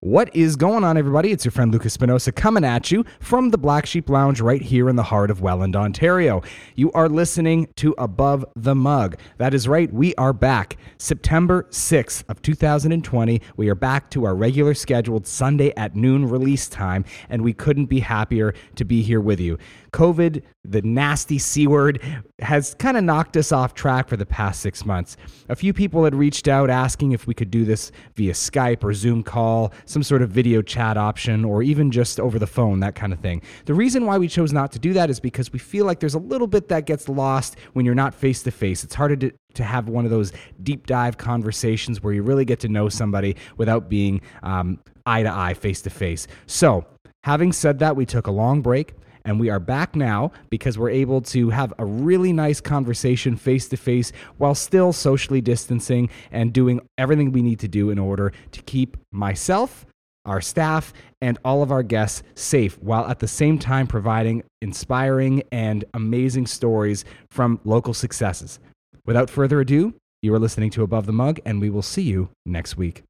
What is going on, everybody? It's your friend Lucas Spinosa coming at you from the Black Sheep Lounge right here in the heart of Welland, Ontario. You are listening to Above the Mug. That is right, we are back. September 6th of 2020, we are back to our regular scheduled Sunday at noon release time, and we couldn't be happier to be here with you. COVID, the nasty C word, has kind of knocked us off track for the past six months. A few people had reached out asking if we could do this via Skype or Zoom call, some sort of video chat option, or even just over the phone, that kind of thing. The reason why we chose not to do that is because we feel like there's a little bit that gets lost when you're not face to face. It's harder to, to have one of those deep dive conversations where you really get to know somebody without being um, eye to eye, face to face. So, having said that, we took a long break. And we are back now because we're able to have a really nice conversation face to face while still socially distancing and doing everything we need to do in order to keep myself, our staff, and all of our guests safe while at the same time providing inspiring and amazing stories from local successes. Without further ado, you are listening to Above the Mug, and we will see you next week.